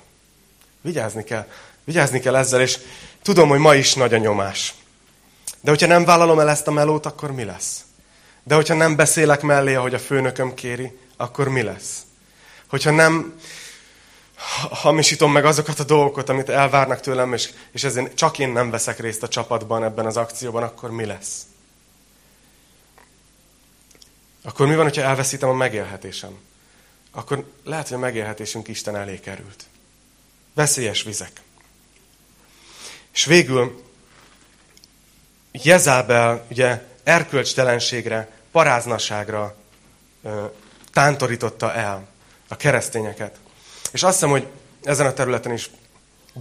Vigyázni kell. Vigyázni kell ezzel, és tudom, hogy ma is nagy a nyomás. De hogyha nem vállalom el ezt a melót, akkor mi lesz? De hogyha nem beszélek mellé, ahogy a főnököm kéri, akkor mi lesz? Hogyha nem hamisítom meg azokat a dolgokat, amit elvárnak tőlem, és, és ezért csak én nem veszek részt a csapatban, ebben az akcióban, akkor mi lesz? Akkor mi van, hogyha elveszítem a megélhetésem? Akkor lehet, hogy a megélhetésünk Isten elé került. Veszélyes vizek. És végül Jezábel ugye erkölcstelenségre, paráznaságra tántorította el a keresztényeket. És azt hiszem, hogy ezen a területen is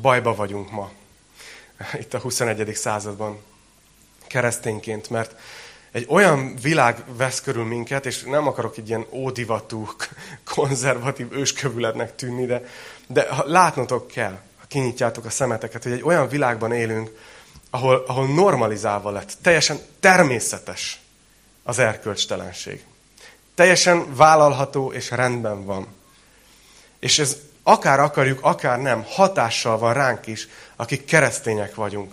bajba vagyunk ma. Itt a 21. században keresztényként, mert egy olyan világ vesz körül minket, és nem akarok egy ilyen ódivatú, konzervatív őskövületnek tűnni, de, de látnotok kell, ha kinyitjátok a szemeteket, hogy egy olyan világban élünk, ahol, ahol normalizálva lett, teljesen természetes az erkölcstelenség. Teljesen vállalható és rendben van. És ez akár akarjuk, akár nem, hatással van ránk is, akik keresztények vagyunk.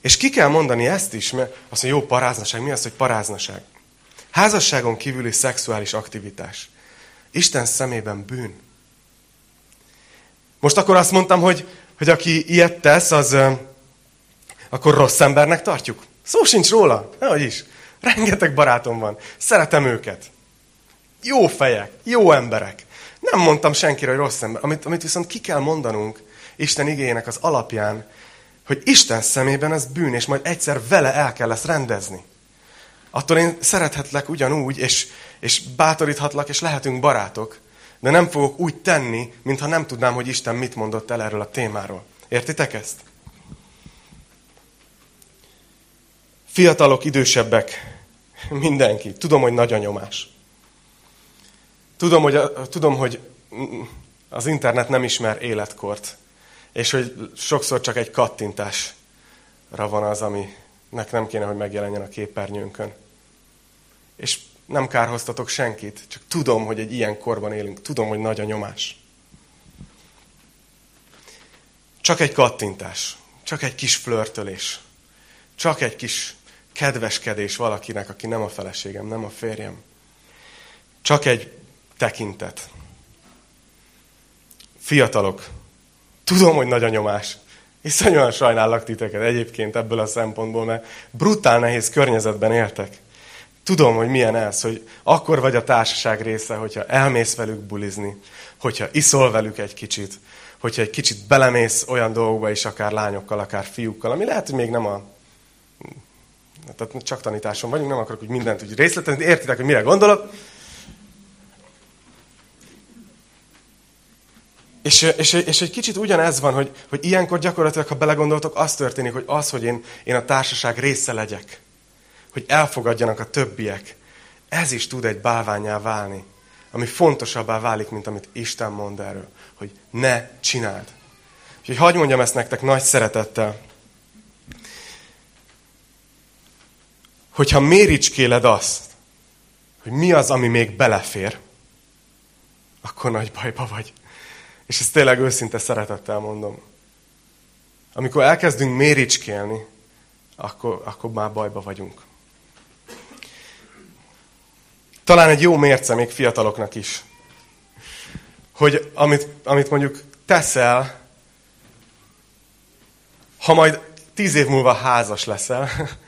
És ki kell mondani ezt is, mert azt mondja, jó paráznaság. Mi az, hogy paráznaság? Házasságon kívüli szexuális aktivitás. Isten szemében bűn. Most akkor azt mondtam, hogy, hogy aki ilyet tesz, az akkor rossz embernek tartjuk. Szó sincs róla. Nehogy is. Rengeteg barátom van. Szeretem őket. Jó fejek, jó emberek. Nem mondtam senkire, hogy rossz ember. Amit, amit viszont ki kell mondanunk Isten igényének az alapján, hogy Isten szemében ez bűn, és majd egyszer vele el kell ezt rendezni. Attól én szerethetlek ugyanúgy, és, és bátoríthatlak, és lehetünk barátok, de nem fogok úgy tenni, mintha nem tudnám, hogy Isten mit mondott el erről a témáról. Értitek ezt? Fiatalok, idősebbek, mindenki. Tudom, hogy nagy a nyomás. Tudom, hogy, tudom, hogy az internet nem ismer életkort, és hogy sokszor csak egy kattintásra van az, aminek nem kéne, hogy megjelenjen a képernyőnkön. És nem kárhoztatok senkit, csak tudom, hogy egy ilyen korban élünk. Tudom, hogy nagy a nyomás. Csak egy kattintás, csak egy kis flörtölés, csak egy kis kedveskedés valakinek, aki nem a feleségem, nem a férjem. Csak egy tekintet. Fiatalok, tudom, hogy nagy a nyomás. Iszonyúan sajnállak titeket egyébként ebből a szempontból, mert brutál nehéz környezetben éltek. Tudom, hogy milyen ez, hogy akkor vagy a társaság része, hogyha elmész velük bulizni, hogyha iszol velük egy kicsit, hogyha egy kicsit belemész olyan dolgokba is, akár lányokkal, akár fiúkkal, ami lehet, hogy még nem a tehát csak tanításon vagyunk, nem akarok hogy mindent úgy részletezni, értitek, hogy mire gondolok. És, és, és egy kicsit ugyanez van, hogy, hogy ilyenkor gyakorlatilag, ha belegondoltok, az történik, hogy az, hogy én, én a társaság része legyek, hogy elfogadjanak a többiek, ez is tud egy bálványá válni, ami fontosabbá válik, mint amit Isten mond erről, hogy ne csináld. Úgyhogy hagyd mondjam ezt nektek nagy szeretettel. Hogyha méricskéled azt, hogy mi az, ami még belefér, akkor nagy bajba vagy. És ezt tényleg őszinte szeretettel mondom. Amikor elkezdünk méricskélni, akkor, akkor már bajba vagyunk. Talán egy jó mérce még fiataloknak is. Hogy amit, amit mondjuk teszel, ha majd tíz év múlva házas leszel,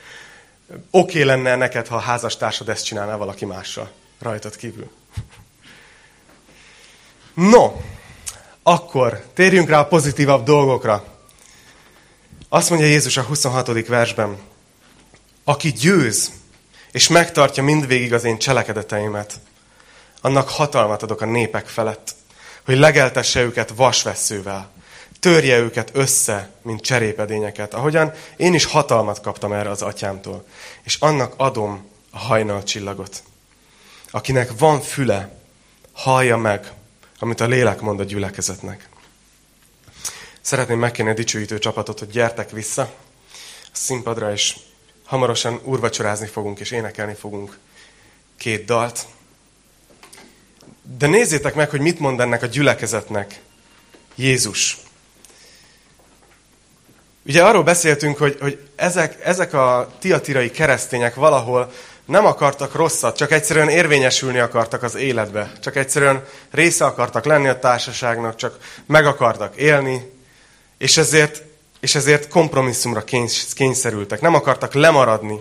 oké okay lenne neked, ha a házastársad ezt csinálná valaki mással, rajtad kívül. No, akkor térjünk rá a pozitívabb dolgokra. Azt mondja Jézus a 26. versben, aki győz, és megtartja mindvégig az én cselekedeteimet, annak hatalmat adok a népek felett, hogy legeltesse őket vasveszővel, törje őket össze, mint cserépedényeket, ahogyan én is hatalmat kaptam erre az atyámtól, és annak adom a hajnal csillagot. Akinek van füle, hallja meg, amit a lélek mond a gyülekezetnek. Szeretném megkérni a dicsőítő csapatot, hogy gyertek vissza a színpadra, és hamarosan úrvacsorázni fogunk, és énekelni fogunk két dalt. De nézzétek meg, hogy mit mond ennek a gyülekezetnek Jézus. Ugye arról beszéltünk, hogy, hogy ezek, ezek a tiatirai keresztények valahol nem akartak rosszat, csak egyszerűen érvényesülni akartak az életbe. Csak egyszerűen része akartak lenni a társaságnak, csak meg akartak élni, és ezért, és ezért kompromisszumra kényszerültek. Nem akartak lemaradni.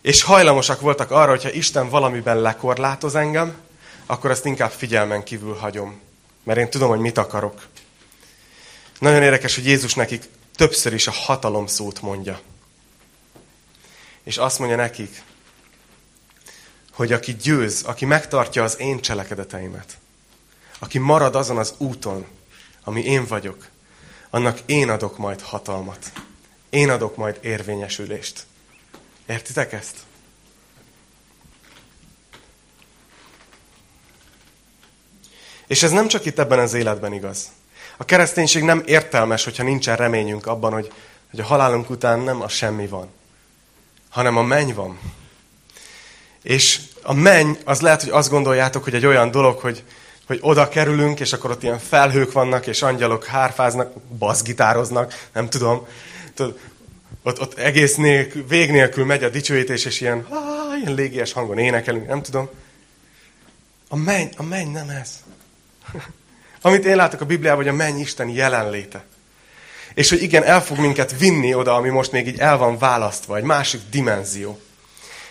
És hajlamosak voltak arra, hogyha Isten valamiben lekorlátoz engem, akkor ezt inkább figyelmen kívül hagyom. Mert én tudom, hogy mit akarok. Nagyon érdekes, hogy Jézus nekik többször is a hatalom szót mondja. És azt mondja nekik, hogy aki győz, aki megtartja az én cselekedeteimet, aki marad azon az úton, ami én vagyok, annak én adok majd hatalmat. Én adok majd érvényesülést. Értitek ezt? És ez nem csak itt ebben az életben igaz. A kereszténység nem értelmes, hogyha nincsen reményünk abban, hogy, hogy a halálunk után nem a semmi van, hanem a menny van. És a menny, az lehet, hogy azt gondoljátok, hogy egy olyan dolog, hogy, hogy oda kerülünk, és akkor ott ilyen felhők vannak, és angyalok hárfáznak, baszgitároznak, nem tudom. Tudod, ott, ott egész nélkül, vég nélkül megy a dicsőítés, és ilyen, áh, ilyen légies hangon énekelünk, nem tudom. A menny, a menny nem ez. Amit én látok a Bibliában, hogy a menny Isten jelenléte. És hogy igen, el fog minket vinni oda, ami most még így el van választva, egy másik dimenzió.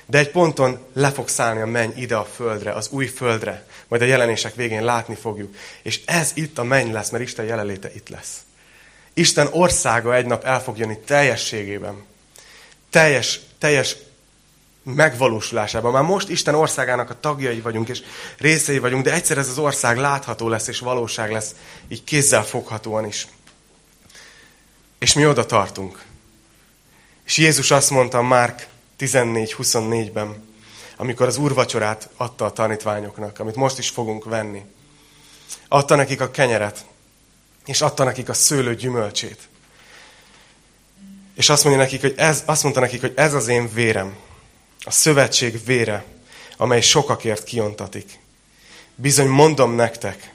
De egy ponton le fog szállni a menny ide a földre, az új földre. Majd a jelenések végén látni fogjuk. És ez itt a menny lesz, mert Isten jelenléte itt lesz. Isten országa egy nap el fog jönni teljességében. Teljes, teljes megvalósulásában. Már most Isten országának a tagjai vagyunk, és részei vagyunk, de egyszer ez az ország látható lesz, és valóság lesz, így kézzel foghatóan is. És mi oda tartunk. És Jézus azt mondta Márk 14-24-ben, amikor az úrvacsorát adta a tanítványoknak, amit most is fogunk venni. Adta nekik a kenyeret, és adta nekik a szőlő gyümölcsét. És azt, mondja nekik, hogy ez, azt mondta nekik, hogy ez az én vérem, a szövetség vére, amely sokakért kiontatik. Bizony mondom nektek,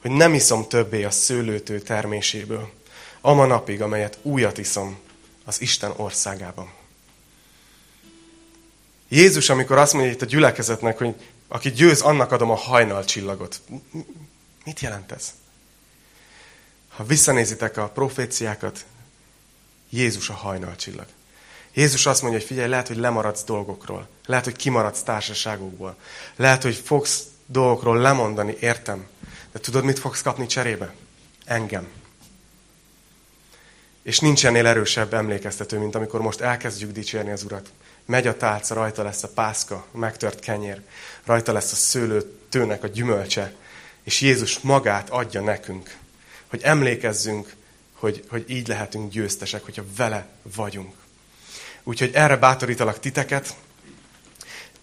hogy nem iszom többé a szőlőtő terméséből, ama napig, amelyet újat iszom az Isten országában. Jézus, amikor azt mondja itt a gyülekezetnek, hogy aki győz, annak adom a hajnal csillagot. Mit jelent ez? Ha visszanézitek a proféciákat, Jézus a hajnal csillag. Jézus azt mondja, hogy figyelj, lehet, hogy lemaradsz dolgokról. Lehet, hogy kimaradsz társaságokból. Lehet, hogy fogsz dolgokról lemondani, értem. De tudod, mit fogsz kapni cserébe? Engem. És nincs ennél erősebb emlékeztető, mint amikor most elkezdjük dicsérni az Urat. Megy a tálca, rajta lesz a pászka, a megtört kenyér, rajta lesz a szőlőtőnek a gyümölcse, és Jézus magát adja nekünk, hogy emlékezzünk, hogy, hogy így lehetünk győztesek, hogyha vele vagyunk. Úgyhogy erre bátorítalak titeket.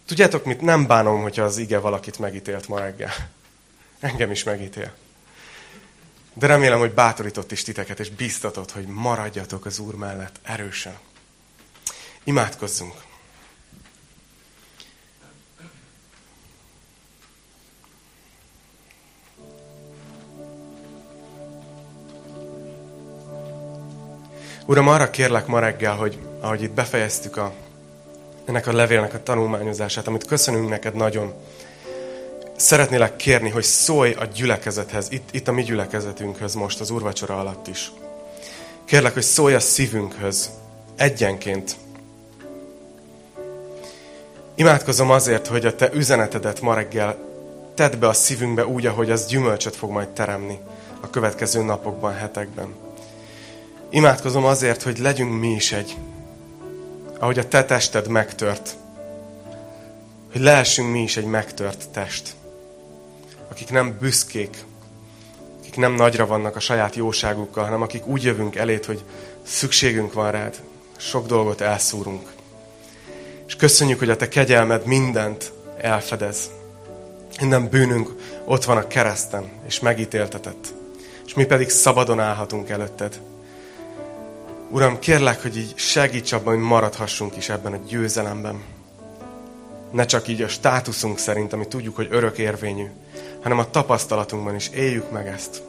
Tudjátok mit? Nem bánom, hogyha az ige valakit megítélt ma reggel. Engem is megítél. De remélem, hogy bátorított is titeket, és biztatott, hogy maradjatok az Úr mellett erősen. Imádkozzunk! Uram, arra kérlek ma reggel, hogy ahogy itt befejeztük a, ennek a levélnek a tanulmányozását, amit köszönünk neked nagyon, szeretnélek kérni, hogy szólj a gyülekezethez, itt, itt a mi gyülekezetünkhöz most, az úrvacsora alatt is. Kérlek, hogy szólj a szívünkhöz, egyenként. Imádkozom azért, hogy a te üzenetedet ma reggel tedd be a szívünkbe úgy, ahogy az gyümölcsöt fog majd teremni a következő napokban, hetekben. Imádkozom azért, hogy legyünk mi is egy, ahogy a te tested megtört, hogy lehessünk mi is egy megtört test, akik nem büszkék, akik nem nagyra vannak a saját jóságukkal, hanem akik úgy jövünk elét, hogy szükségünk van rád, sok dolgot elszúrunk. És köszönjük, hogy a te kegyelmed mindent elfedez. Minden bűnünk ott van a kereszten, és megítéltetett. És mi pedig szabadon állhatunk előtted. Uram, kérlek, hogy így segíts abban, hogy maradhassunk is ebben a győzelemben. Ne csak így a státuszunk szerint, ami tudjuk, hogy örök érvényű, hanem a tapasztalatunkban is éljük meg ezt.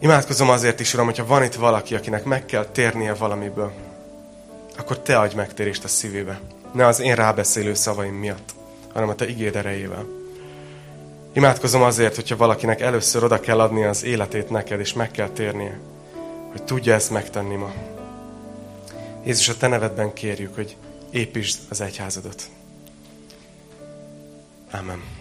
Imádkozom azért is, Uram, hogyha van itt valaki, akinek meg kell térnie valamiből, akkor Te adj megtérést a szívébe. Ne az én rábeszélő szavaim miatt, hanem a Te igéd erejével. Imádkozom azért, hogyha valakinek először oda kell adni az életét neked, és meg kell térnie, hogy tudja ezt megtenni ma. Jézus, a Te nevedben kérjük, hogy építsd az egyházadat. Amen.